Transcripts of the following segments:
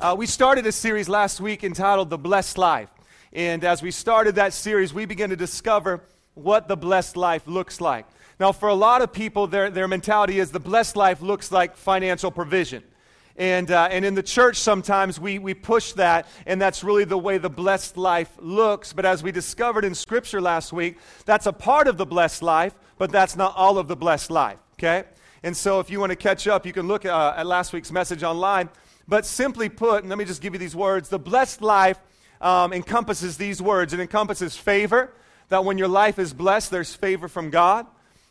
Uh, we started a series last week entitled The Blessed Life. And as we started that series, we began to discover what the blessed life looks like. Now, for a lot of people, their, their mentality is the blessed life looks like financial provision. And, uh, and in the church, sometimes we, we push that, and that's really the way the blessed life looks. But as we discovered in Scripture last week, that's a part of the blessed life, but that's not all of the blessed life, okay? And so if you want to catch up, you can look uh, at last week's message online. But simply put, and let me just give you these words the blessed life um, encompasses these words it encompasses favor, that when your life is blessed, there's favor from God.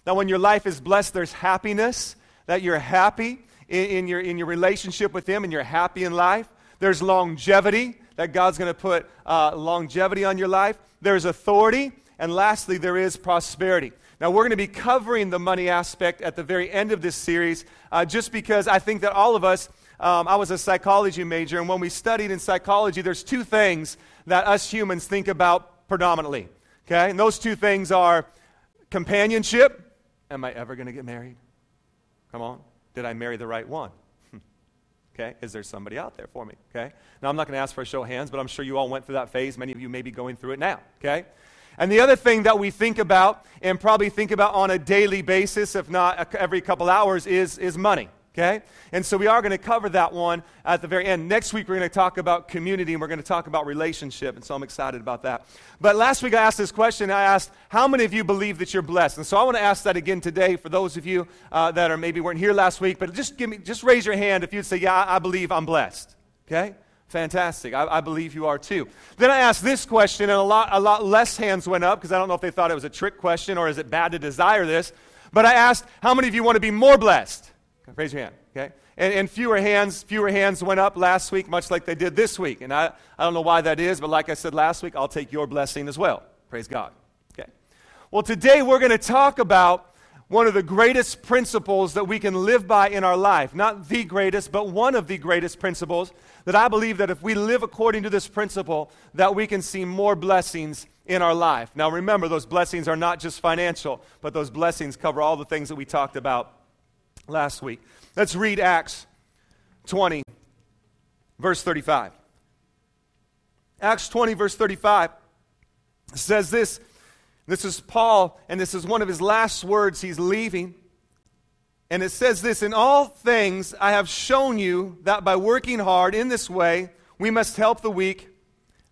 That when your life is blessed, there's happiness, that you're happy in, in, your, in your relationship with Him and you're happy in life. There's longevity, that God's going to put uh, longevity on your life. There's authority. And lastly, there is prosperity. Now, we're going to be covering the money aspect at the very end of this series, uh, just because I think that all of us, um, I was a psychology major, and when we studied in psychology, there's two things that us humans think about predominantly. Okay? And those two things are companionship. Am I ever going to get married? Come on. Did I marry the right one? okay, is there somebody out there for me? Okay, now I'm not going to ask for a show of hands, but I'm sure you all went through that phase. Many of you may be going through it now. Okay, and the other thing that we think about and probably think about on a daily basis, if not every couple hours, is, is money. Okay? And so we are going to cover that one at the very end. Next week, we're going to talk about community and we're going to talk about relationship. And so I'm excited about that. But last week, I asked this question. I asked, How many of you believe that you're blessed? And so I want to ask that again today for those of you uh, that are maybe weren't here last week. But just, give me, just raise your hand if you'd say, Yeah, I believe I'm blessed. Okay? Fantastic. I, I, believe you are too. Then I asked this question, and a lot, a lot less hands went up because I don't know if they thought it was a trick question or is it bad to desire this. But I asked, How many of you want to be more blessed? Raise your hand, okay? And, and, fewer hands, fewer hands went up last week, much like they did this week. And I, I don't know why that is, but like I said last week, I'll take your blessing as well. Praise God. Okay. Well, today we're going to talk about one of the greatest principles that we can live by in our life. Not the greatest, but one of the greatest principles that I believe that if we live according to this principle, that we can see more blessings in our life. Now remember, those blessings are not just financial, but those blessings cover all the things that we talked about last week. Let's read Acts 20, verse 35. Acts 20, verse 35 says this. This is Paul, and this is one of his last words. He's leaving. And it says this In all things I have shown you that by working hard in this way, we must help the weak.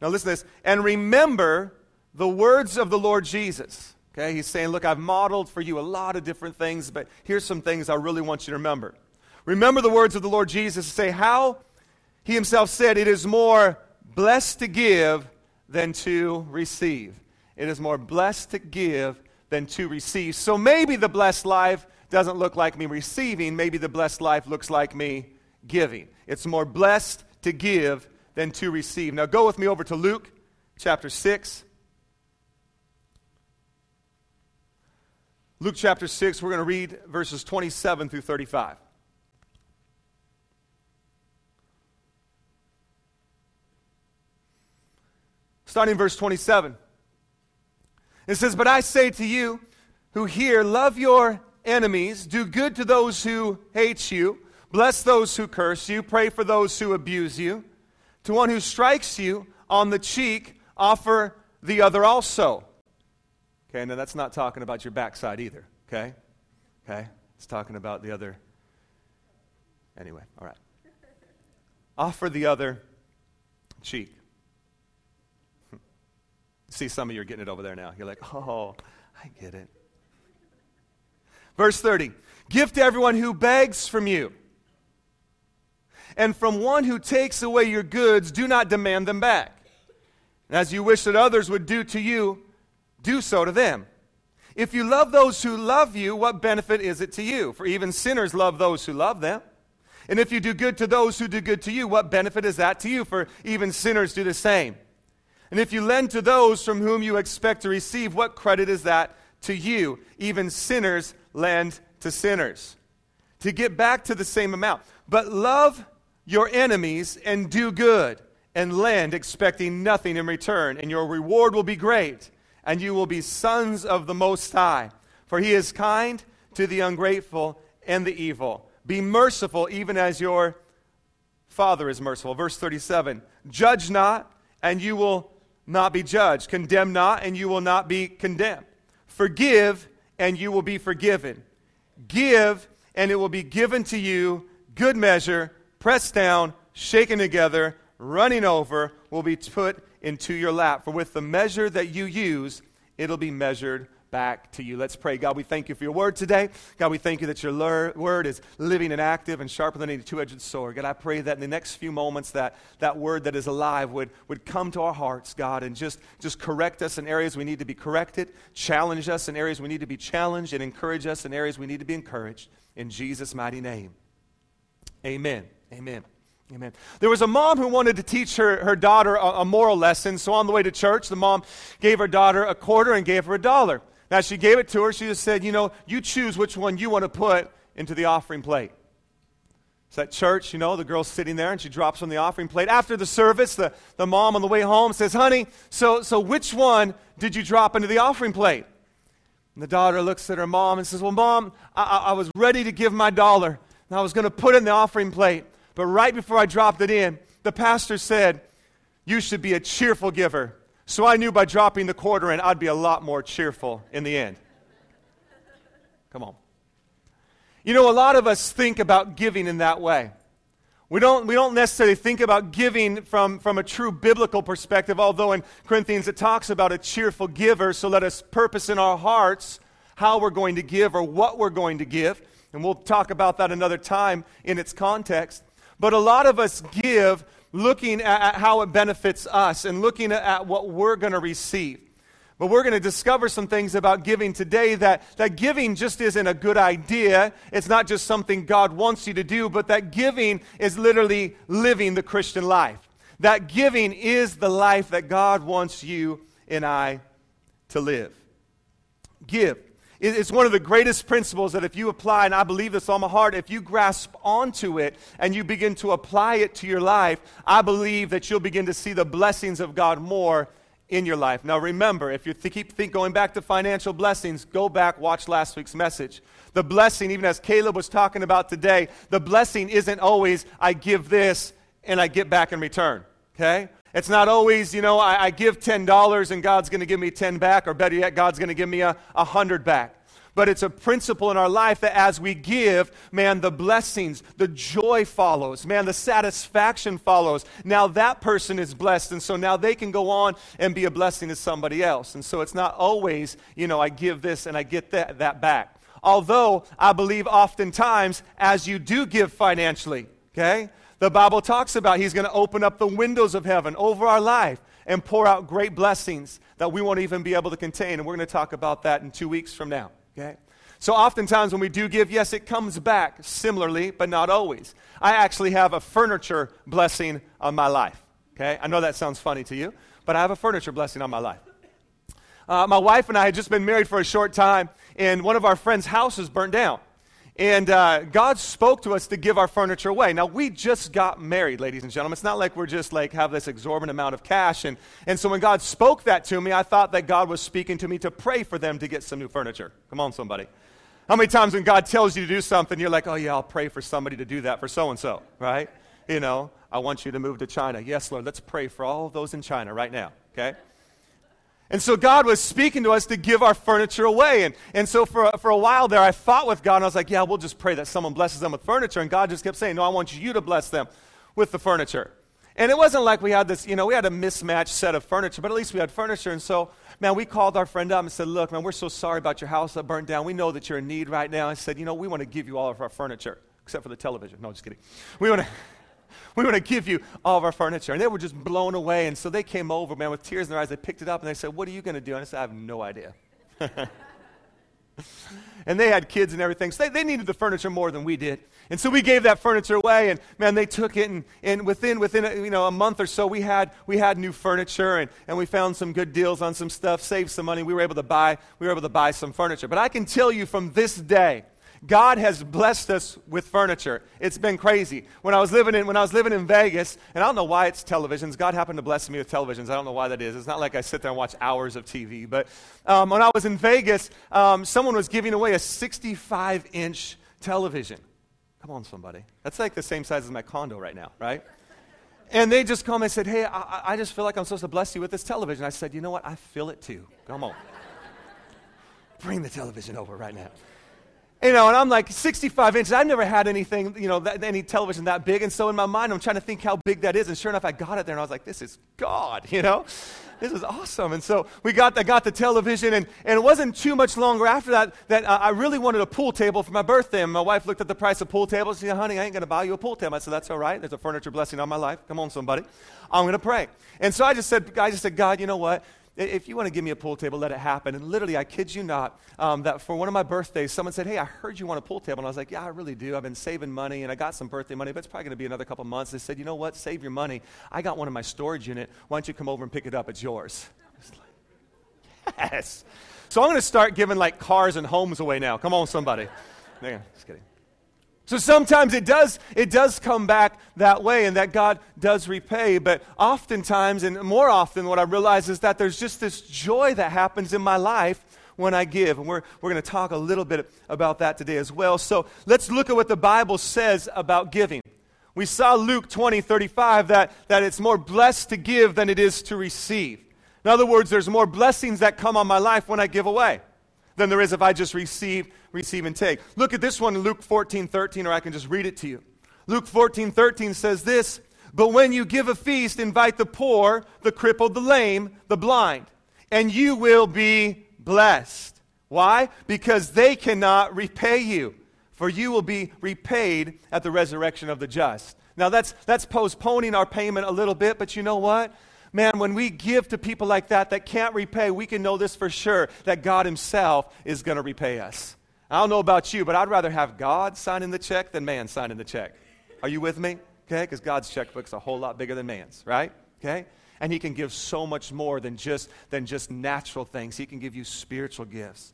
Now listen to this. And remember the words of the Lord Jesus Okay, he's saying, Look, I've modeled for you a lot of different things, but here's some things I really want you to remember. Remember the words of the Lord Jesus to say how he himself said, It is more blessed to give than to receive. It is more blessed to give than to receive. So maybe the blessed life doesn't look like me receiving, maybe the blessed life looks like me giving. It's more blessed to give than to receive. Now go with me over to Luke chapter 6. Luke chapter 6, we're going to read verses 27 through 35. Starting verse 27. It says, But I say to you who hear, love your enemies, do good to those who hate you, bless those who curse you, pray for those who abuse you. To one who strikes you on the cheek, offer the other also. Okay, now that's not talking about your backside either, okay? Okay? It's talking about the other. Anyway, all right. Offer the other cheek. See, some of you are getting it over there now. You're like, oh, I get it. Verse 30 Give to everyone who begs from you. And from one who takes away your goods, do not demand them back. And as you wish that others would do to you, do so to them. If you love those who love you, what benefit is it to you? For even sinners love those who love them. And if you do good to those who do good to you, what benefit is that to you? For even sinners do the same. And if you lend to those from whom you expect to receive, what credit is that to you? Even sinners lend to sinners. To get back to the same amount. But love your enemies and do good and lend, expecting nothing in return, and your reward will be great and you will be sons of the Most High. For he is kind to the ungrateful and the evil. Be merciful, even as your Father is merciful. Verse 37 Judge not, and you will not be judged. Condemn not, and you will not be condemned. Forgive, and you will be forgiven. Give, and it will be given to you. Good measure, pressed down, shaken together, running over, will be put into your lap. For with the measure that you use, it'll be measured back to you. Let's pray. God, we thank you for your word today. God, we thank you that your lur- word is living and active and sharper than any two edged sword. God, I pray that in the next few moments that that word that is alive would, would come to our hearts, God, and just, just correct us in areas we need to be corrected, challenge us in areas we need to be challenged, and encourage us in areas we need to be encouraged. In Jesus' mighty name. Amen. Amen. Amen. There was a mom who wanted to teach her, her daughter a, a moral lesson. So on the way to church, the mom gave her daughter a quarter and gave her a dollar. Now, she gave it to her. She just said, You know, you choose which one you want to put into the offering plate. It's at church, you know, the girl's sitting there and she drops on the offering plate. After the service, the, the mom on the way home says, Honey, so, so which one did you drop into the offering plate? And the daughter looks at her mom and says, Well, mom, I, I was ready to give my dollar and I was going to put in the offering plate. But right before I dropped it in, the pastor said, You should be a cheerful giver. So I knew by dropping the quarter in, I'd be a lot more cheerful in the end. Come on. You know, a lot of us think about giving in that way. We don't, we don't necessarily think about giving from, from a true biblical perspective, although in Corinthians it talks about a cheerful giver. So let us purpose in our hearts how we're going to give or what we're going to give. And we'll talk about that another time in its context. But a lot of us give looking at, how it benefits us and looking at what we're going to receive. But we're going to discover some things about giving today that, that giving just isn't a good idea. It's not just something God wants you to do, but that giving is literally living the Christian life. That giving is the life that God wants you and I to live. Give. It's one of the greatest principles that if you apply, and I believe this on my heart, if you grasp onto it and you begin to apply it to your life, I believe that you'll begin to see the blessings of God more in your life. Now, remember, if you th- keep think going back to financial blessings, go back, watch last week's message. The blessing, even as Caleb was talking about today, the blessing isn't always I give this and I get back in return. Okay? It's not always, you know, I, I give $10 and God's going to give me 10 back, or better yet, God's going to give me a, a 100 back. But it's a principle in our life that as we give, man, the blessings, the joy follows. Man, the satisfaction follows. Now that person is blessed, and so now they can go on and be a blessing to somebody else. And so it's not always, you know, I give this and I get that, that back. Although I believe oftentimes as you do give financially, okay, the Bible talks about He's going to open up the windows of heaven over our life and pour out great blessings that we won't even be able to contain. And we're going to talk about that in two weeks from now. Okay? So, oftentimes when we do give, yes, it comes back similarly, but not always. I actually have a furniture blessing on my life. Okay? I know that sounds funny to you, but I have a furniture blessing on my life. Uh, my wife and I had just been married for a short time, and one of our friends' houses burnt down. And uh, God spoke to us to give our furniture away. Now, we just got married, ladies and gentlemen. It's not like we're just like have this exorbitant amount of cash. And, and so when God spoke that to me, I thought that God was speaking to me to pray for them to get some new furniture. Come on, somebody. How many times when God tells you to do something, you're like, oh, yeah, I'll pray for somebody to do that for so and so, right? You know, I want you to move to China. Yes, Lord, let's pray for all those in China right now, okay? And so God was speaking to us to give our furniture away. And, and so for, for a while there, I fought with God, and I was like, yeah, we'll just pray that someone blesses them with furniture. And God just kept saying, no, I want you to bless them with the furniture. And it wasn't like we had this, you know, we had a mismatched set of furniture, but at least we had furniture. And so, man, we called our friend up and said, look, man, we're so sorry about your house that burned down. We know that you're in need right now. I said, you know, we want to give you all of our furniture, except for the television. No, just kidding. We want to we want to give you all of our furniture. And they were just blown away. And so they came over, man, with tears in their eyes. They picked it up and they said, What are you going to do? And I said, I have no idea. and they had kids and everything. So they, they needed the furniture more than we did. And so we gave that furniture away, and man, they took it, and, and within, within a, you know, a month or so, we had, we had new furniture, and, and we found some good deals on some stuff, saved some money. We were able to buy, we were able to buy some furniture. But I can tell you from this day, God has blessed us with furniture. It's been crazy. When I was living in when I was living in Vegas, and I don't know why it's televisions. God happened to bless me with televisions. I don't know why that is. It's not like I sit there and watch hours of TV. But um, when I was in Vegas, um, someone was giving away a 65 inch television. Come on, somebody. That's like the same size as my condo right now, right? And they just come and said, Hey, I, I just feel like I'm supposed to bless you with this television. I said, You know what? I feel it too. Come on. Bring the television over right now. You know, and I'm like 65 inches. I've never had anything, you know, that, any television that big. And so in my mind, I'm trying to think how big that is. And sure enough, I got it there, and I was like, this is God, you know? This is awesome. And so we got, I got the television, and, and it wasn't too much longer after that that uh, I really wanted a pool table for my birthday. And my wife looked at the price of pool tables. She said, honey, I ain't going to buy you a pool table. I said, that's all right. There's a furniture blessing on my life. Come on, somebody. I'm going to pray. And so I just said, I just said, God, you know what? If you want to give me a pool table, let it happen. And literally, I kid you not, um, that for one of my birthdays, someone said, Hey, I heard you want a pool table. And I was like, Yeah, I really do. I've been saving money and I got some birthday money, but it's probably going to be another couple months. They said, You know what? Save your money. I got one in my storage unit. Why don't you come over and pick it up? It's yours. Like, yes. So I'm going to start giving like cars and homes away now. Come on, somebody. Just kidding. So sometimes it does, it does come back that way and that God does repay. But oftentimes, and more often, what I realize is that there's just this joy that happens in my life when I give. And we're, we're going to talk a little bit about that today as well. So let's look at what the Bible says about giving. We saw Luke 20, 35, that, that it's more blessed to give than it is to receive. In other words, there's more blessings that come on my life when I give away than there is if I just receive, receive and take. Look at this one in Luke 14, 13, or I can just read it to you. Luke 14, 13 says this But when you give a feast, invite the poor, the crippled, the lame, the blind, and you will be blessed. Why? Because they cannot repay you, for you will be repaid at the resurrection of the just. Now, that's, that's postponing our payment a little bit, but you know what? Man, when we give to people like that that can't repay, we can know this for sure that God Himself is going to repay us. I don't know about you, but I'd rather have God signing the check than man signing the check. Are you with me? Okay? Because God's checkbook's a whole lot bigger than man's, right? Okay? And He can give so much more than just, than just natural things, He can give you spiritual gifts.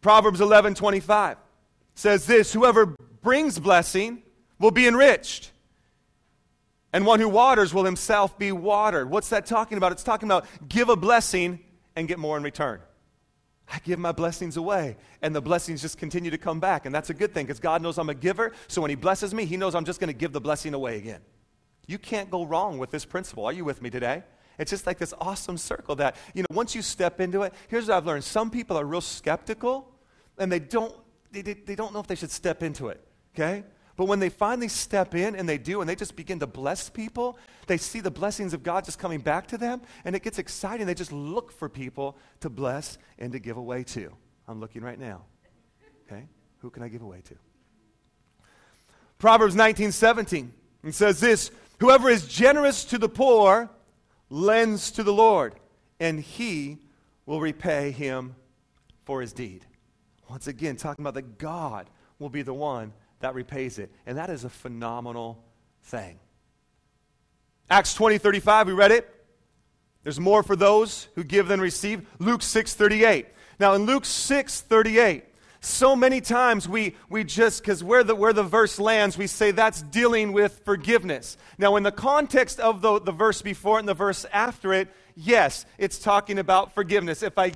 Proverbs 11 25 says this Whoever brings blessing will be enriched and one who waters will himself be watered. What's that talking about? It's talking about give a blessing and get more in return. I give my blessings away, and the blessings just continue to come back. And that's a good thing because God knows I'm a giver. So when He blesses me, He knows I'm just going to give the blessing away again. You can't go wrong with this principle. Are you with me today? It's just like this awesome circle that, you know, once you step into it, here's what I've learned. Some people are real skeptical and they don't, they, they don't know if they should step into it, okay? But when they finally step in, and they do, and they just begin to bless people, they see the blessings of God just coming back to them, and it gets exciting. They just look for people to bless and to give away to. I'm looking right now. Okay? Who can I give away to? Proverbs 19 17. It says this Whoever is generous to the poor lends to the Lord, and he will repay him for his deed. Once again, talking about that God will be the one that repays it. And that is a phenomenal thing. Acts 20, 35, we read it. There's more for those who give than receive. Luke 6, 38. Now, in Luke 6, 38, so many times we, we just, because where the, where the verse lands, we say that's dealing with forgiveness. Now, in the context of the, the verse before and the verse after it, yes, it's talking about forgiveness. If I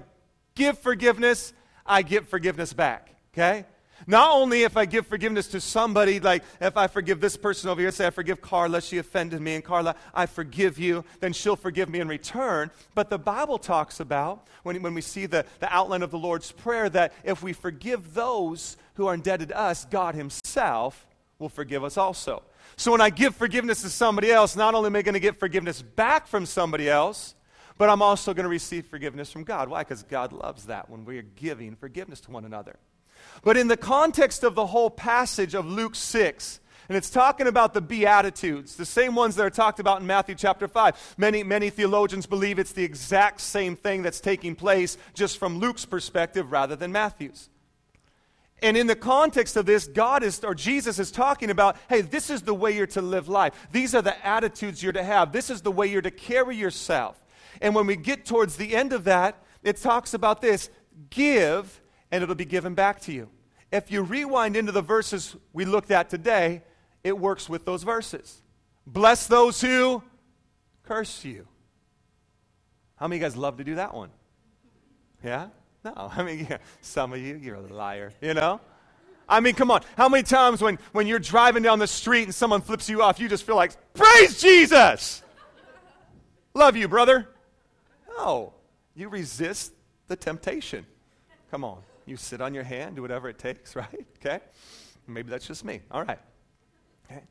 give forgiveness, I get forgiveness back. Okay? Not only if I give forgiveness to somebody, like if I forgive this person over here, say I forgive Carla, she offended me, and Carla, I forgive you, then she'll forgive me in return. But the Bible talks about, when, when we see the, the outline of the Lord's Prayer, that if we forgive those who are indebted to us, God Himself will forgive us also. So when I give forgiveness to somebody else, not only am I going to get forgiveness back from somebody else, but I'm also going to receive forgiveness from God. Why? Because God loves that when we are giving forgiveness to one another. But in the context of the whole passage of Luke 6, and it's talking about the Beatitudes, the same ones that are talked about in Matthew chapter 5. Many, many theologians believe it's the exact same thing that's taking place just from Luke's perspective rather than Matthew's. And in the context of this, God is, or Jesus is talking about, hey, this is the way you're to live life. These are the attitudes you're to have. This is the way you're to carry yourself. And when we get towards the end of that, it talks about this give and it'll be given back to you. If you rewind into the verses we looked at today, it works with those verses. Bless those who curse you. How many of you guys love to do that one? Yeah? No. I mean, yeah, some of you, you're a liar, you know? I mean, come on. How many times when, when you're driving down the street and someone flips you off, you just feel like, praise Jesus! Love you, brother. No, you resist the temptation. Come on. You sit on your hand, do whatever it takes, right? Okay? Maybe that's just me. All right. Okay.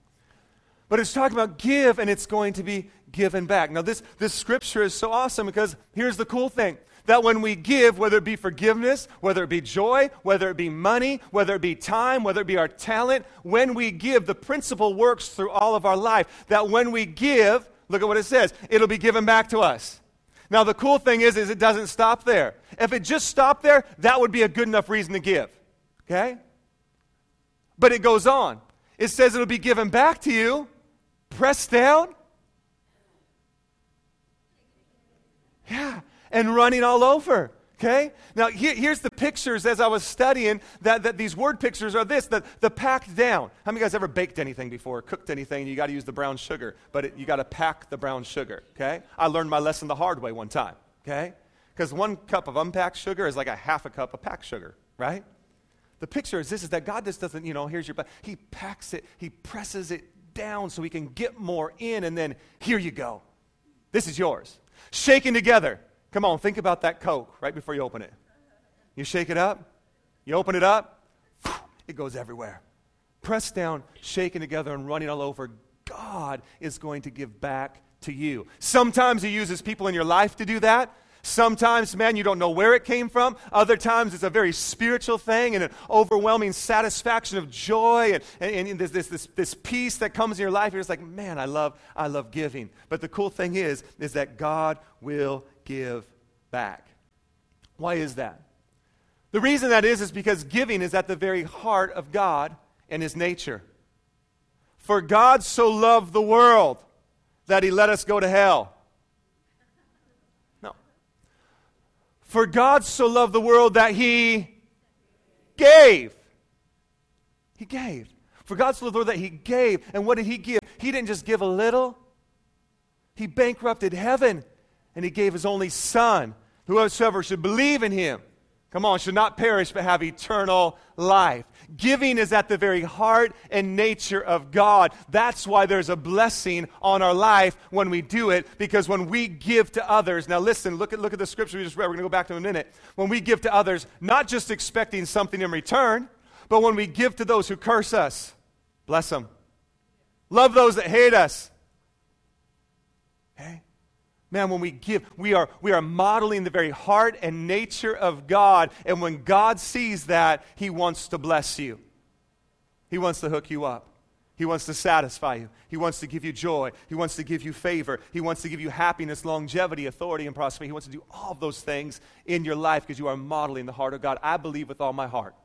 But it's talking about give and it's going to be given back. Now, this, this scripture is so awesome because here's the cool thing that when we give, whether it be forgiveness, whether it be joy, whether it be money, whether it be time, whether it be our talent, when we give, the principle works through all of our life. That when we give, look at what it says, it'll be given back to us. Now, the cool thing is, is it doesn't stop there. If it just stopped there, that would be a good enough reason to give. Okay? But it goes on. It says it'll be given back to you, pressed down. Yeah, and running all over. Okay? Now, here, here's the pictures as I was studying that, that these word pictures are this the, the packed down. How many of you guys ever baked anything before, cooked anything, you got to use the brown sugar, but it, you got to pack the brown sugar. Okay? I learned my lesson the hard way one time. Okay? Because one cup of unpacked sugar is like a half a cup of packed sugar, right? The picture is this is that God just doesn't, you know, here's your, he packs it, he presses it down so he can get more in, and then here you go. This is yours. Shaken together. Come on, think about that Coke right before you open it. You shake it up, you open it up, it goes everywhere. Pressed down, shaken together, and running all over. God is going to give back to you. Sometimes He uses people in your life to do that. Sometimes, man, you don't know where it came from. Other times, it's a very spiritual thing and an overwhelming satisfaction of joy and, and, and this, this, this, this peace that comes in your life. You're just like, man, I love, I love giving. But the cool thing is, is that God will give back. Why is that? The reason that is is because giving is at the very heart of God and his nature. For God so loved the world that he let us go to hell. No. For God so loved the world that he gave. He gave. For God so loved the world that he gave. And what did he give? He didn't just give a little, he bankrupted heaven and he gave his only son. Whosoever should believe in him, come on, should not perish but have eternal life. Giving is at the very heart and nature of God. That's why there's a blessing on our life when we do it, because when we give to others, now listen, look at, look at the scripture we just read. We're going to go back to in a minute. When we give to others, not just expecting something in return, but when we give to those who curse us, bless them. Love those that hate us. Man, when we give, we are, we are modeling the very heart and nature of God. And when God sees that, He wants to bless you. He wants to hook you up. He wants to satisfy you. He wants to give you joy. He wants to give you favor. He wants to give you happiness, longevity, authority, and prosperity. He wants to do all of those things in your life because you are modeling the heart of God. I believe with all my heart.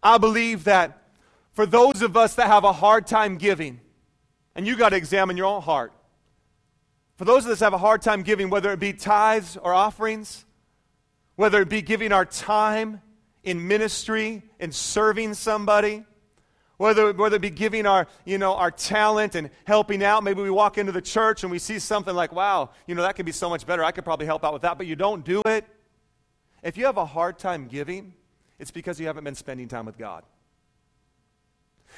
I believe that for those of us that have a hard time giving, and you got to examine your own heart. For those of us have a hard time giving, whether it be tithes or offerings, whether it be giving our time in ministry and serving somebody, whether, whether it be giving our, you know, our talent and helping out. Maybe we walk into the church and we see something like, wow, you know, that could be so much better. I could probably help out with that, but you don't do it. If you have a hard time giving, it's because you haven't been spending time with God.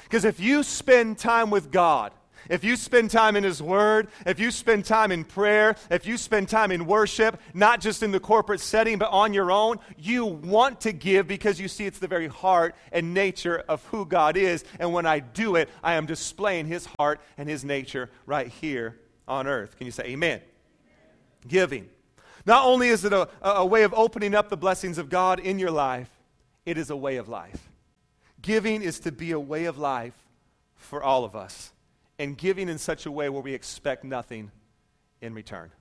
Because if you spend time with God, if you spend time in His Word, if you spend time in prayer, if you spend time in worship, not just in the corporate setting, but on your own, you want to give because you see it's the very heart and nature of who God is. And when I do it, I am displaying His heart and His nature right here on earth. Can you say amen? amen. Giving. Not only is it a, a way of opening up the blessings of God in your life, it is a way of life. Giving is to be a way of life for all of us and giving in such a way where we expect nothing in return.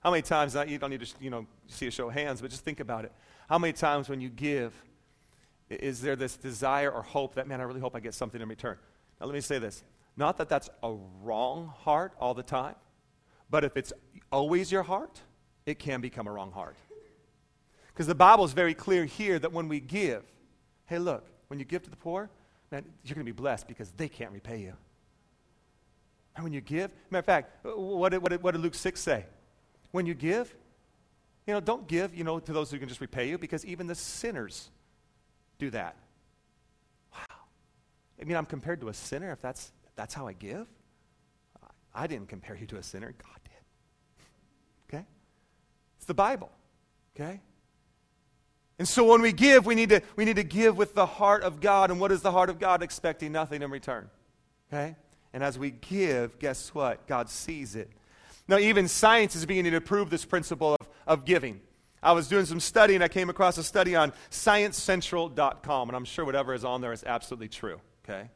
How many times, you don't need to you know, see a show of hands, but just think about it. How many times when you give, is there this desire or hope that, man, I really hope I get something in return? Now, let me say this. Not that that's a wrong heart all the time, but if it's always your heart, it can become a wrong heart. Because the Bible is very clear here that when we give, hey, look, when you give to the poor, man, you're going to be blessed because they can't repay you. And when you give, matter of fact, what did, what, did, what did Luke 6 say? When you give, you know, don't give, you know, to those who can just repay you because even the sinners do that. Wow. I mean, I'm compared to a sinner if that's, that's how I give? I didn't compare you to a sinner. God did. Okay? It's the Bible. Okay? And so when we give, we need to, we need to give with the heart of God. And what is the heart of God? Expecting nothing in return. Okay? And as we give, guess what? God sees it. Now, even science is beginning to prove this principle of, of giving. I was doing some study and I came across a study on sciencecentral.com, and I'm sure whatever is on there is absolutely true. Okay?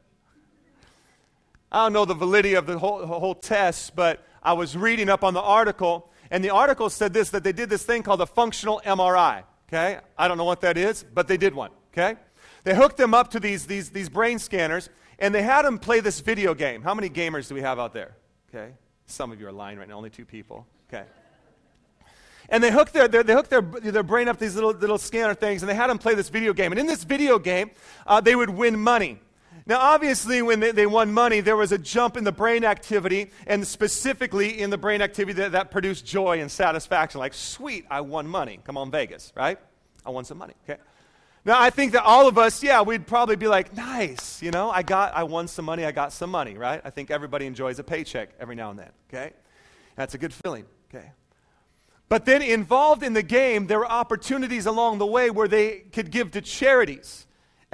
I don't know the validity of the whole, whole test, but I was reading up on the article, and the article said this that they did this thing called a functional MRI. Okay? I don't know what that is, but they did one. Okay? They hooked them up to these, these, these brain scanners and they had them play this video game. How many gamers do we have out there? Okay? Some of you are lying right now, only two people. Okay. And they hooked their, their, they hooked their, their brain up these little, little scanner things, and they had them play this video game. And in this video game, uh, they would win money. Now, obviously, when they, they, won money, there was a jump in the brain activity, and specifically in the brain activity that, that produced joy and satisfaction. Like, sweet, I won money. Come on, Vegas, right? I won some money, okay? Now, I think that all of us, yeah, we'd probably be like, nice, you know, I got, I won some money, I got some money, right? I think everybody enjoys a paycheck every now and then, okay? That's a good feeling, okay? But then involved in the game, there were opportunities along the way where they could give to charities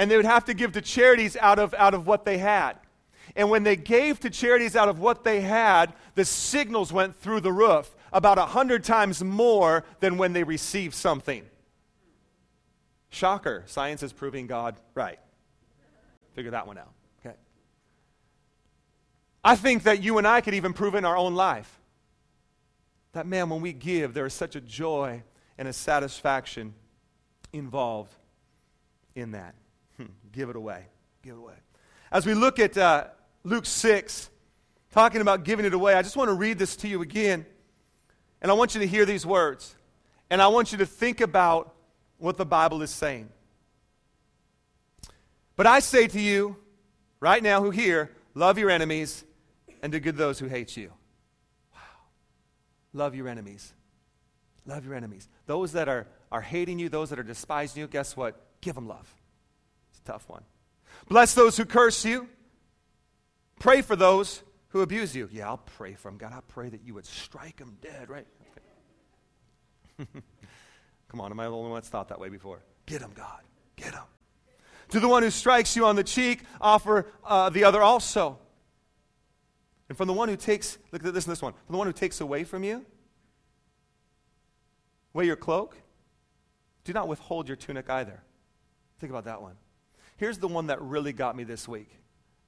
and they would have to give to charities out of, out of what they had. And when they gave to charities out of what they had, the signals went through the roof about a hundred times more than when they received something. Shocker, science is proving God right. Figure that one out. Okay. I think that you and I could even prove in our own life that, man, when we give, there is such a joy and a satisfaction involved in that. Give it away. Give it away. As we look at uh, Luke 6, talking about giving it away, I just want to read this to you again. And I want you to hear these words. And I want you to think about what the Bible is saying. But I say to you, right now, who hear, love your enemies and do good those who hate you. Wow. Love your enemies. Love your enemies. Those that are, are hating you, those that are despising you, guess what? Give them love tough one. Bless those who curse you. Pray for those who abuse you. Yeah, I'll pray for them. God, I pray that you would strike them dead, right? Okay. Come on, am I the only one that's thought that way before? Get them, God. Get them. To the one who strikes you on the cheek, offer uh, the other also. And from the one who takes, look at this and this one, from the one who takes away from you, away your cloak, do not withhold your tunic either. Think about that one. Here's the one that really got me this week.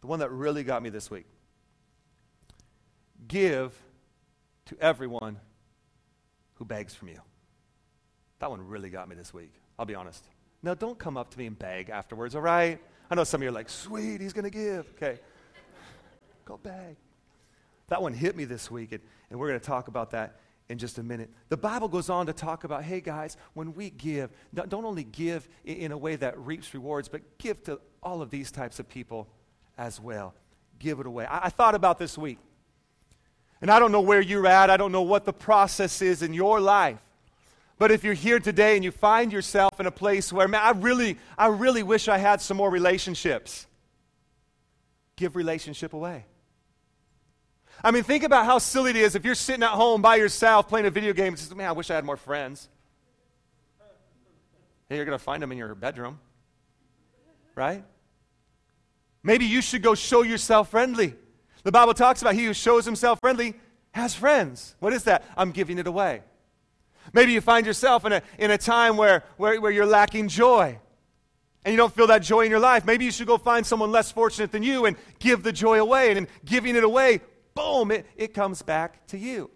The one that really got me this week. Give to everyone who begs from you. That one really got me this week. I'll be honest. Now, don't come up to me and beg afterwards, all right? I know some of you are like, sweet, he's going to give. Okay. Go beg. That one hit me this week, and, and we're going to talk about that in just a minute. The Bible goes on to talk about hey, guys, when we give, don't only give in a way that reaps rewards, but give to all of these types of people as well. Give it away. I, I thought about this week. And I don't know where you're at, I don't know what the process is in your life. But if you're here today and you find yourself in a place where, man, I really, I really wish I had some more relationships, give relationship away. I mean, think about how silly it is if you're sitting at home by yourself playing a video game and says, man, I wish I had more friends. Hey, you're going to find them in your bedroom, right? Maybe you should go show yourself friendly. The Bible talks about he who shows himself friendly has friends. What is that? I'm giving it away. Maybe you find yourself in a, in a time where, where, where you're lacking joy and you don't feel that joy in your life. Maybe you should go find someone less fortunate than you and give the joy away. And in giving it away, boom, it, it comes back to you.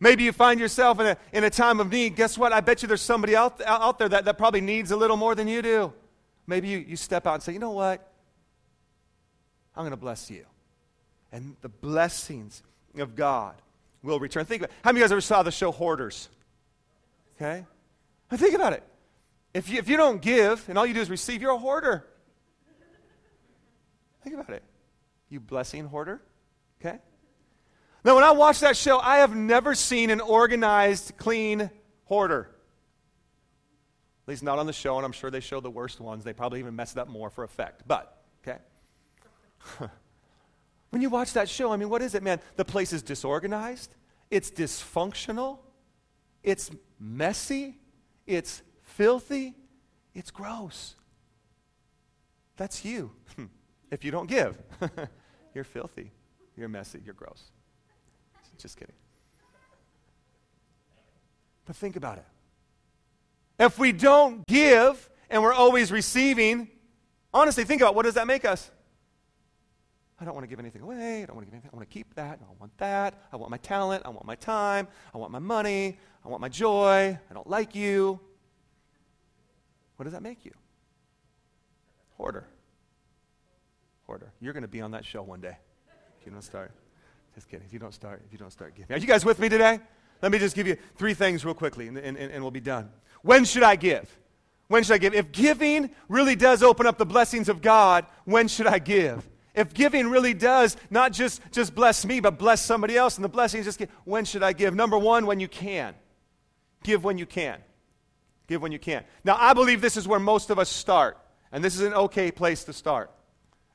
Maybe you find yourself in a, in a time of need. Guess what? I bet you there's somebody out, out there that, that probably needs a little more than you do. Maybe you, you step out and say, you know what? I'm going to bless you. And the blessings of God will return. Think about How many of you guys ever saw the show Hoarders? Okay? Think about it. If you, if you don't give and all you do is receive, you're a hoarder. Think about it. You blessing hoarder? Okay? Now, when I watch that show, I have never seen an organized, clean hoarder. At least not on the show, and I'm sure they show the worst ones. They probably even mess it up more for effect. But, okay. when you watch that show, I mean, what is it, man? The place is disorganized, it's dysfunctional, it's messy, it's filthy, it's gross. That's you. if you don't give, you're filthy, you're messy, you're gross. Just kidding. But think about it. If we don't give and we're always receiving, honestly, think about what does that make us? I don't want to give anything away. I don't want to give anything. I want to keep that. I want that. I want my talent. I want my time. I want my money. I want my joy. I don't like you. What does that make you? Hoarder. Hoarder. You're going to be on that show one day you don't start. Just kidding. If you don't start, if you don't start giving. Are you guys with me today? Let me just give you three things real quickly and, and, and we'll be done. When should I give? When should I give? If giving really does open up the blessings of God, when should I give? If giving really does not just, just bless me, but bless somebody else and the blessings just give, when should I give? Number one, when you can. Give when you can. Give when you can. Now, I believe this is where most of us start, and this is an okay place to start.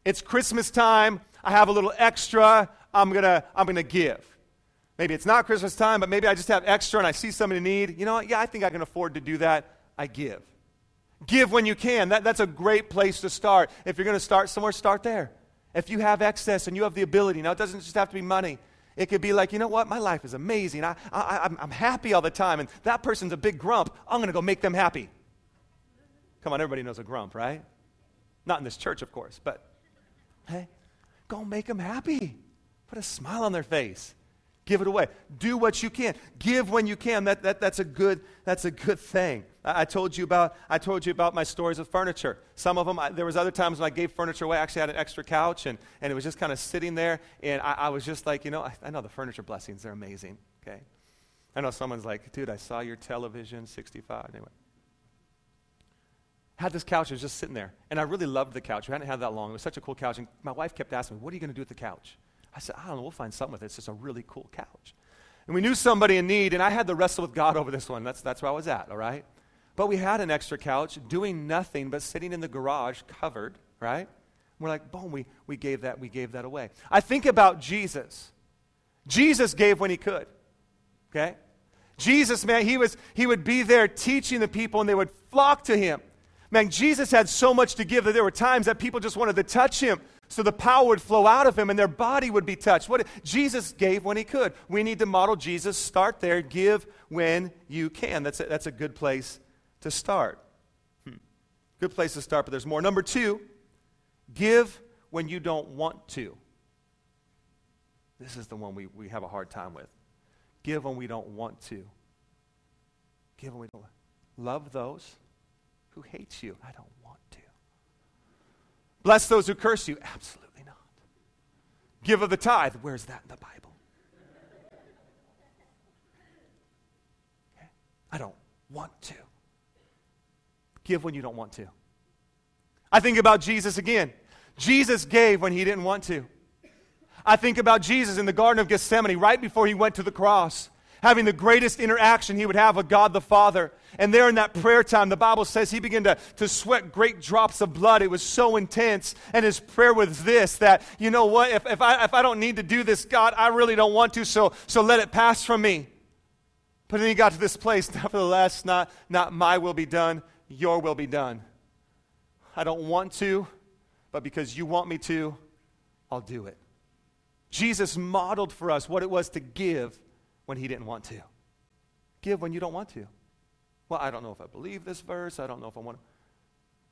It's Christmas time. I have a little extra. I'm going to I'm going to give. Maybe it's not Christmas time, but maybe I just have extra and I see somebody in need. You know what? Yeah, I think I can afford to do that. I give. Give when you can. That, that's a great place to start. If you're going to start somewhere, start there. If you have excess and you have the ability, now it doesn't just have to be money. It could be like, you know what? My life is amazing. I, I, I'm, I'm happy all the time, and that person's a big grump. I'm going to go make them happy. Come on, everybody knows a grump, right? Not in this church, of course, but hey, go make them happy. Put a smile on their face. Give it away. Do what you can. Give when you can. That, that, that's, a good, that's a good thing. I, I told you about, I told you about my stories of furniture. Some of them, I, there was other times when I gave furniture away. I actually had an extra couch, and, and it was just kind of sitting there. And I, I was just like, you know, I, I know the furniture blessings. They're amazing, okay? I know someone's like, dude, I saw your television, 65. Anyway. Had this couch, it was just sitting there. And I really loved the couch. We hadn't had that long. It was such a cool couch. And my wife kept asking me, what are you going to do with the couch? I said, I don't know, we'll find something with it. It's just a really cool couch. And we knew somebody in need, and I had to wrestle with God over this one. That's, that's where I was at, all right? But we had an extra couch doing nothing but sitting in the garage covered, right? We're like, boom, we, we, gave that, we gave that away. I think about Jesus. Jesus gave when he could, okay? Jesus, man, he, was, he would be there teaching the people, and they would flock to him. Man, Jesus had so much to give that there were times that people just wanted to touch him so the power would flow out of him and their body would be touched. What Jesus gave when he could. We need to model Jesus. Start there. Give when you can. That's a, that's a good place to start. Hmm. Good place to start, but there's more. Number two, give when you don't want to. This is the one we, we have a hard time with. Give when we don't want to. Give when we don't. Love those who hate you. I don't Bless those who curse you. Absolutely not. Give of the tithe. Where's that in the Bible? Okay. I don't want to. Give when you don't want to. I think about Jesus again. Jesus gave when he didn't want to. I think about Jesus in the Garden of Gethsemane right before he went to the cross having the greatest interaction he would have with God the Father. And there in that prayer time, the Bible says he began to, to sweat great drops of blood. It was so intense. And his prayer was this that, you know what, if, if, I, if I don't need to do this, God, I really don't want to, so, so let it pass from me. But then he got to this place, nevertheless, not, not my will be done, your will be done. I don't want to, but because you want me to, I'll do it. Jesus modeled for us what it was to give when he didn't want to. Give when you don't want to. Well, I don't know if I believe this verse. I don't know if I want to.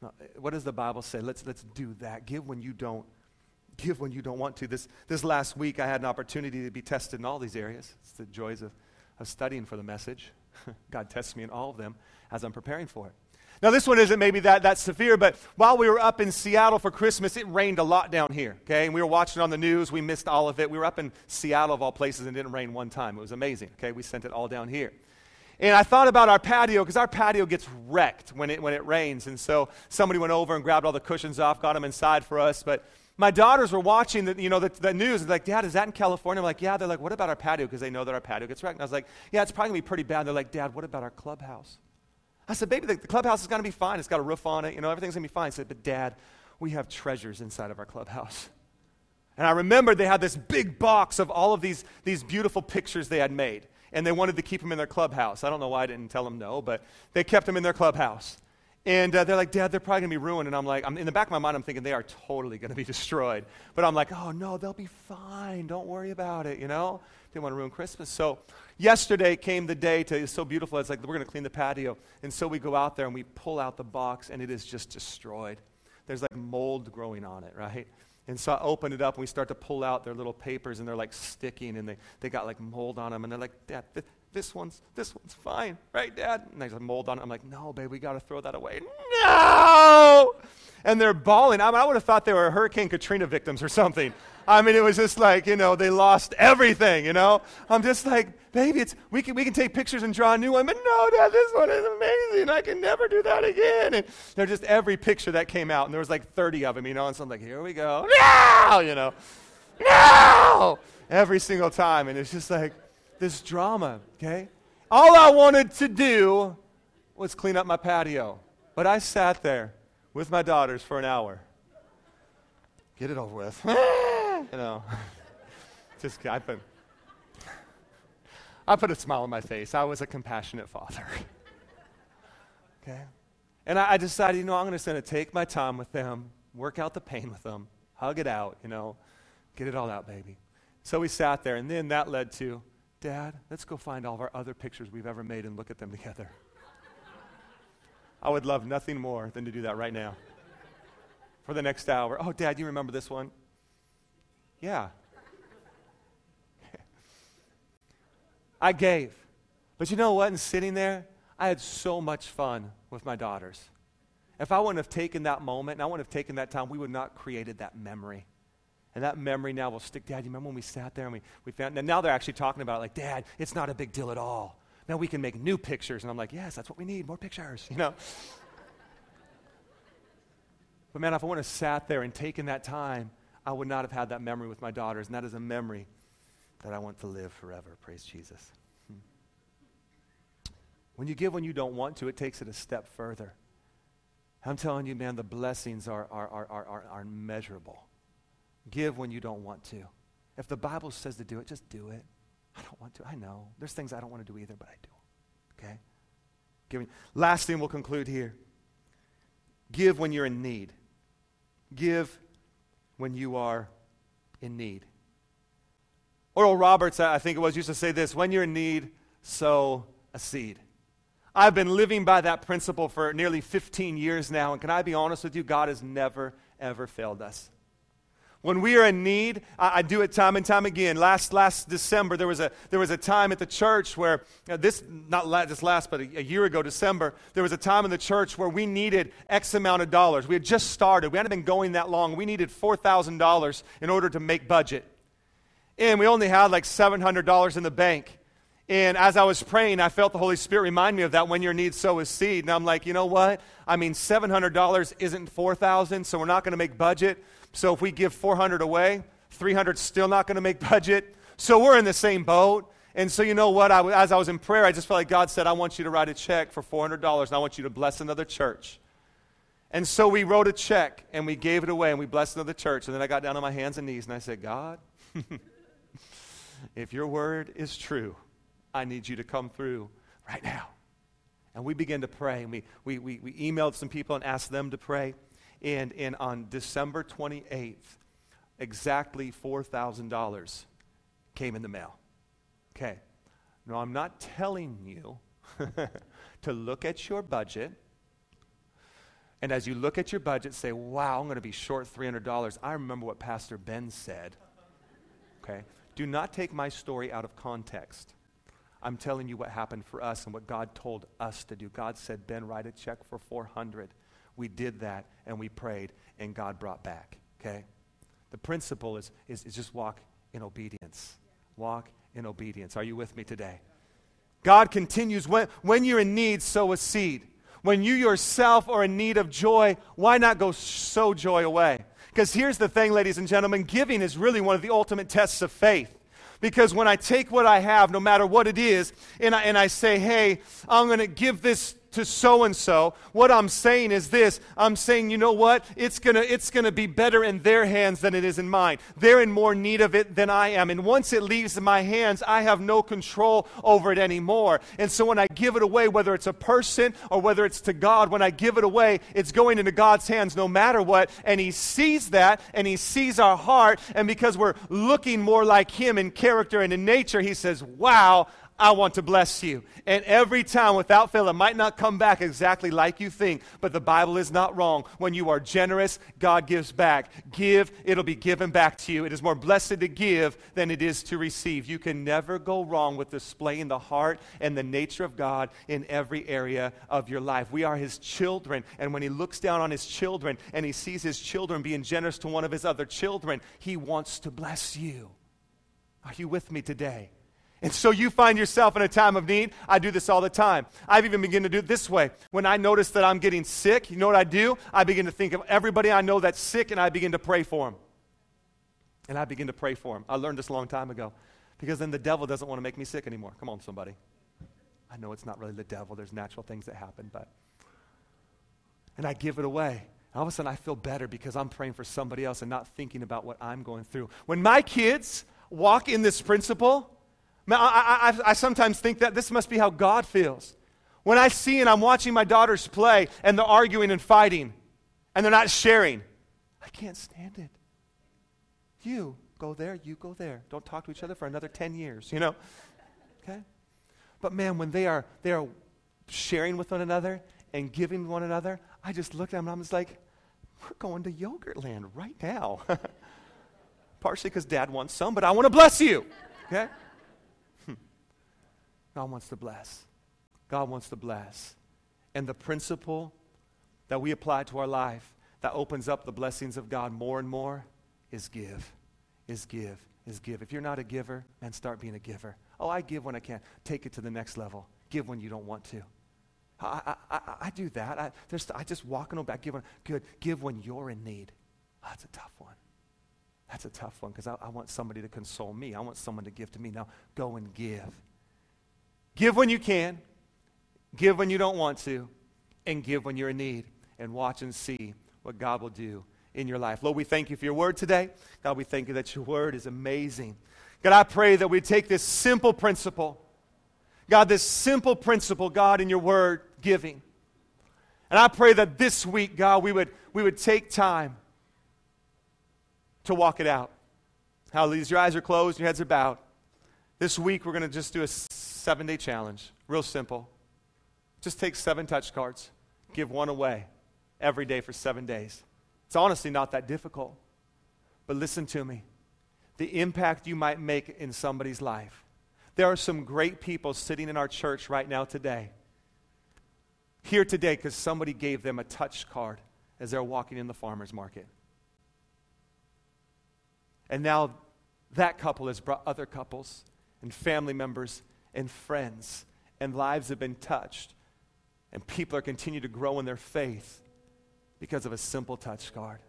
No, what does the Bible say? Let's, let's do that. Give when you don't. Give when you don't want to. This, this last week, I had an opportunity to be tested in all these areas. It's the joys of, of studying for the message. God tests me in all of them as I'm preparing for it. Now, this one isn't maybe that, that severe, but while we were up in Seattle for Christmas, it rained a lot down here, okay? And we were watching on the news. We missed all of it. We were up in Seattle, of all places, and it didn't rain one time. It was amazing, okay? We sent it all down here. And I thought about our patio because our patio gets wrecked when it, when it rains. And so somebody went over and grabbed all the cushions off, got them inside for us. But my daughters were watching the, you know, the, the news. They're like, Dad, is that in California? I'm like, yeah. They're like, what about our patio? Because they know that our patio gets wrecked. And I was like, yeah, it's probably going to be pretty bad. They're like, Dad, what about our clubhouse? I said, Baby, the, the clubhouse is going to be fine. It's got a roof on it. You know, everything's going to be fine. I said, But Dad, we have treasures inside of our clubhouse. And I remembered they had this big box of all of these, these beautiful pictures they had made. And they wanted to keep them in their clubhouse. I don't know why I didn't tell them no, but they kept them in their clubhouse. And uh, they're like, Dad, they're probably going to be ruined. And I'm like, I'm, in the back of my mind, I'm thinking they are totally going to be destroyed. But I'm like, oh, no, they'll be fine. Don't worry about it, you know? Didn't want to ruin Christmas. So yesterday came the day to, it's so beautiful. It's like, we're going to clean the patio. And so we go out there and we pull out the box, and it is just destroyed. There's like mold growing on it, right? And so I open it up and we start to pull out their little papers and they're like sticking and they, they got like mold on them and they're like, Dad, th- this one's this one's fine, right, Dad? And there's mold on it. I'm like, no, babe, we got to throw that away. No! And they're bawling. I, mean, I would have thought they were Hurricane Katrina victims or something. I mean, it was just like, you know, they lost everything, you know? I'm just like, baby, it's, we, can, we can take pictures and draw a new one, but no, Dad, this one is amazing. I can never do that again. And they're just every picture that came out, and there was like 30 of them, you know? And so I'm like, here we go. No! You know? No! Every single time. And it's just like, this drama, okay? All I wanted to do was clean up my patio. But I sat there with my daughters for an hour. Get it over with. you know, just I put, I put a smile on my face. I was a compassionate father. okay? And I, I decided, you know, I'm going to take my time with them, work out the pain with them, hug it out, you know, get it all out, baby. So we sat there, and then that led to Dad, let's go find all of our other pictures we've ever made and look at them together. I would love nothing more than to do that right now. For the next hour. Oh, Dad, you remember this one? Yeah. I gave. But you know what? In sitting there, I had so much fun with my daughters. If I wouldn't have taken that moment and I wouldn't have taken that time, we would not created that memory. And that memory now will stick. Dad, you remember when we sat there and we, we found, and now they're actually talking about it like, Dad, it's not a big deal at all. Now we can make new pictures. And I'm like, yes, that's what we need, more pictures, you know? but man, if I wouldn't have sat there and taken that time, I would not have had that memory with my daughters. And that is a memory that I want to live forever. Praise Jesus. Hmm. When you give when you don't want to, it takes it a step further. I'm telling you, man, the blessings are, are, are, are, are immeasurable. Give when you don't want to. If the Bible says to do it, just do it. I don't want to. I know. There's things I don't want to do either, but I do. Okay? Giving. Last thing we'll conclude here. Give when you're in need. Give when you are in need. Oral Roberts, I think it was, used to say this when you're in need, sow a seed. I've been living by that principle for nearly 15 years now, and can I be honest with you? God has never, ever failed us. When we are in need, I, I, do it time and time again. Last, last December, there was, a, there was a time at the church where, this, not la- just last, but a, a, year ago, December, there was a time in the church where we needed X amount of dollars. We had just started. We hadn't been going that long. We needed $4,000 in order to make budget. And we only had like $700 in the bank. And as I was praying, I felt the Holy Spirit remind me of that when your need sow is seed. And I'm like, you know what? I mean, $700 isn't 4000 so we're not going to make budget. So if we give 400 away, 300 still not going to make budget. So we're in the same boat. And so you know what? I, as I was in prayer, I just felt like God said, I want you to write a check for $400 and I want you to bless another church. And so we wrote a check and we gave it away and we blessed another church. And then I got down on my hands and knees and I said, God, if your word is true, I need you to come through right now. And we began to pray. And we, we, we, we emailed some people and asked them to pray. And, and on December 28th, exactly $4,000 came in the mail. Okay. Now, I'm not telling you to look at your budget. And as you look at your budget, say, wow, I'm going to be short $300. I remember what Pastor Ben said. Okay. Do not take my story out of context. I'm telling you what happened for us and what God told us to do. God said, Ben, write a check for 400. We did that and we prayed and God brought back. Okay? The principle is, is, is just walk in obedience. Walk in obedience. Are you with me today? God continues when, when you're in need, sow a seed. When you yourself are in need of joy, why not go sow joy away? Because here's the thing, ladies and gentlemen giving is really one of the ultimate tests of faith. Because when I take what I have, no matter what it is, and I, and I say, hey, I'm going to give this to so and so. What I'm saying is this I'm saying, you know what? It's going to it's to be better in their hands than it is in mine. They're in more need of it than I am. And once it leaves my hands, I have no control over it anymore. And so when I give it away, whether it's a person or whether it's to God, when I give it away, it's going into God's hands no matter what. And He sees that and He sees our heart. And because we're looking more like Him in character and in nature, He says, Wow, I want to bless you. And every time, without fail, it might not come back exactly like you think, but the Bible is not wrong. When you are generous, God gives back. Give, it'll be given back to you. It is more blessed to give than it is to receive. You can never go wrong with displaying the heart and the nature of God in every area of your life. We are His children, and when He looks down on His children and He sees His children being generous to one of His other children, He wants to bless you. Are you with me today? And so you find yourself in a time of need. I do this all the time. I've even begun to do it this way. When I notice that I'm getting sick, you know what I do? I begin to think of everybody I know that's sick and I begin to pray for them. And I begin to pray for them. I learned this a long time ago because then the devil doesn't want to make me sick anymore. Come on, somebody. I know it's not really the devil, there's natural things that happen, but. And I give it away. All of a sudden, I feel better because I'm praying for somebody else and not thinking about what I'm going through. When my kids walk in this principle, I, I, I sometimes think that this must be how God feels. When I see and I'm watching my daughters play and they're arguing and fighting and they're not sharing, I can't stand it. You go there, you go there. Don't talk to each other for another 10 years, you know? Okay? But man, when they are they are sharing with one another and giving one another, I just look at them and I'm just like, we're going to Yogurtland right now. Partially because dad wants some, but I want to bless you. Okay? God wants to bless. God wants to bless. And the principle that we apply to our life that opens up the blessings of God more and more is give, is give, is give. If you're not a giver, man, start being a giver. Oh, I give when I can. Take it to the next level. Give when you don't want to. I, I, I, I do that. I, I just walk on back. Give when, good. Give when you're in need. Oh, that's a tough one. That's a tough one because I, I want somebody to console me. I want someone to give to me. Now, go and give. Give when you can, give when you don't want to, and give when you're in need. And watch and see what God will do in your life. Lord, we thank you for your word today. God, we thank you that your word is amazing. God, I pray that we take this simple principle, God, this simple principle, God, in your word, giving. And I pray that this week, God, we would, we would take time to walk it out. Hallelujah. Your eyes are closed, your heads are bowed. This week, we're going to just do a seven day challenge. Real simple. Just take seven touch cards, give one away every day for seven days. It's honestly not that difficult. But listen to me the impact you might make in somebody's life. There are some great people sitting in our church right now today. Here today because somebody gave them a touch card as they're walking in the farmer's market. And now that couple has brought other couples and family members and friends, and lives have been touched. And people are continuing to grow in their faith because of a simple touch card.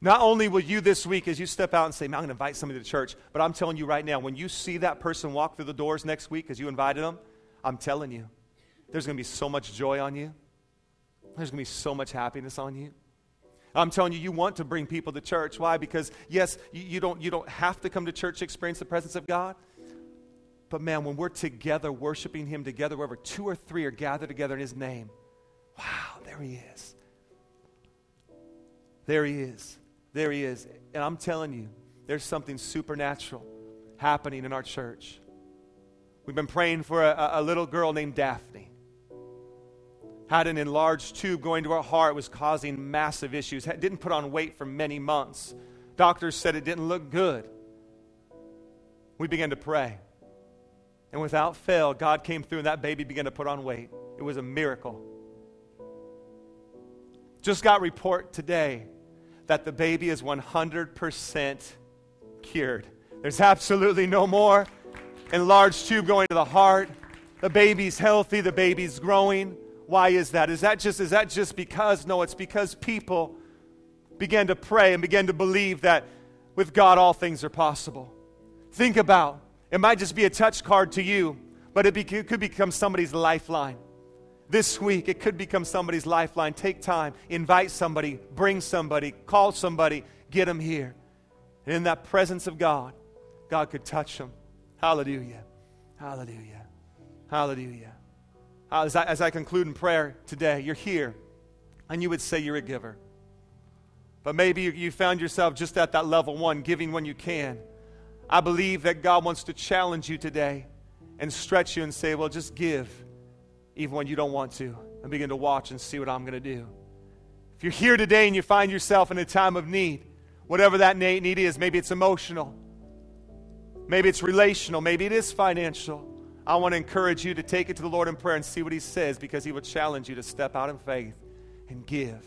Not only will you this week, as you step out and say, I'm going to invite somebody to church, but I'm telling you right now, when you see that person walk through the doors next week as you invited them, I'm telling you, there's going to be so much joy on you. There's going to be so much happiness on you. I'm telling you, you want to bring people to church. Why? Because, yes, you, you, don't, you don't have to come to church to experience the presence of God. But man, when we're together, worshiping Him together, wherever two or three are gathered together in His name, wow, there He is. There He is. There He is. And I'm telling you, there's something supernatural happening in our church. We've been praying for a, a little girl named Daphne. Had an enlarged tube going to her heart, was causing massive issues. Didn't put on weight for many months. Doctors said it didn't look good. We began to pray. And without fail, God came through and that baby began to put on weight. It was a miracle. Just got report today that the baby is 100% cured. There's absolutely no more enlarged tube going to the heart. The baby's healthy, the baby's growing. Why is that? Is that just is that just because? No, it's because people began to pray and began to believe that with God all things are possible. Think about it might just be a touch card to you, but it, be, it could become somebody's lifeline. this week, it could become somebody's lifeline. Take time, invite somebody, bring somebody, call somebody, get them here. And in that presence of God, God could touch them. Hallelujah. Hallelujah. Hallelujah. As I, as I conclude in prayer today, you're here and you would say you're a giver. But maybe you, you found yourself just at that level one, giving when you can. I believe that God wants to challenge you today and stretch you and say, well, just give even when you don't want to, and begin to watch and see what I'm going to do. If you're here today and you find yourself in a time of need, whatever that need is, maybe it's emotional, maybe it's relational, maybe it is financial. I want to encourage you to take it to the Lord in prayer and see what He says because He will challenge you to step out in faith and give.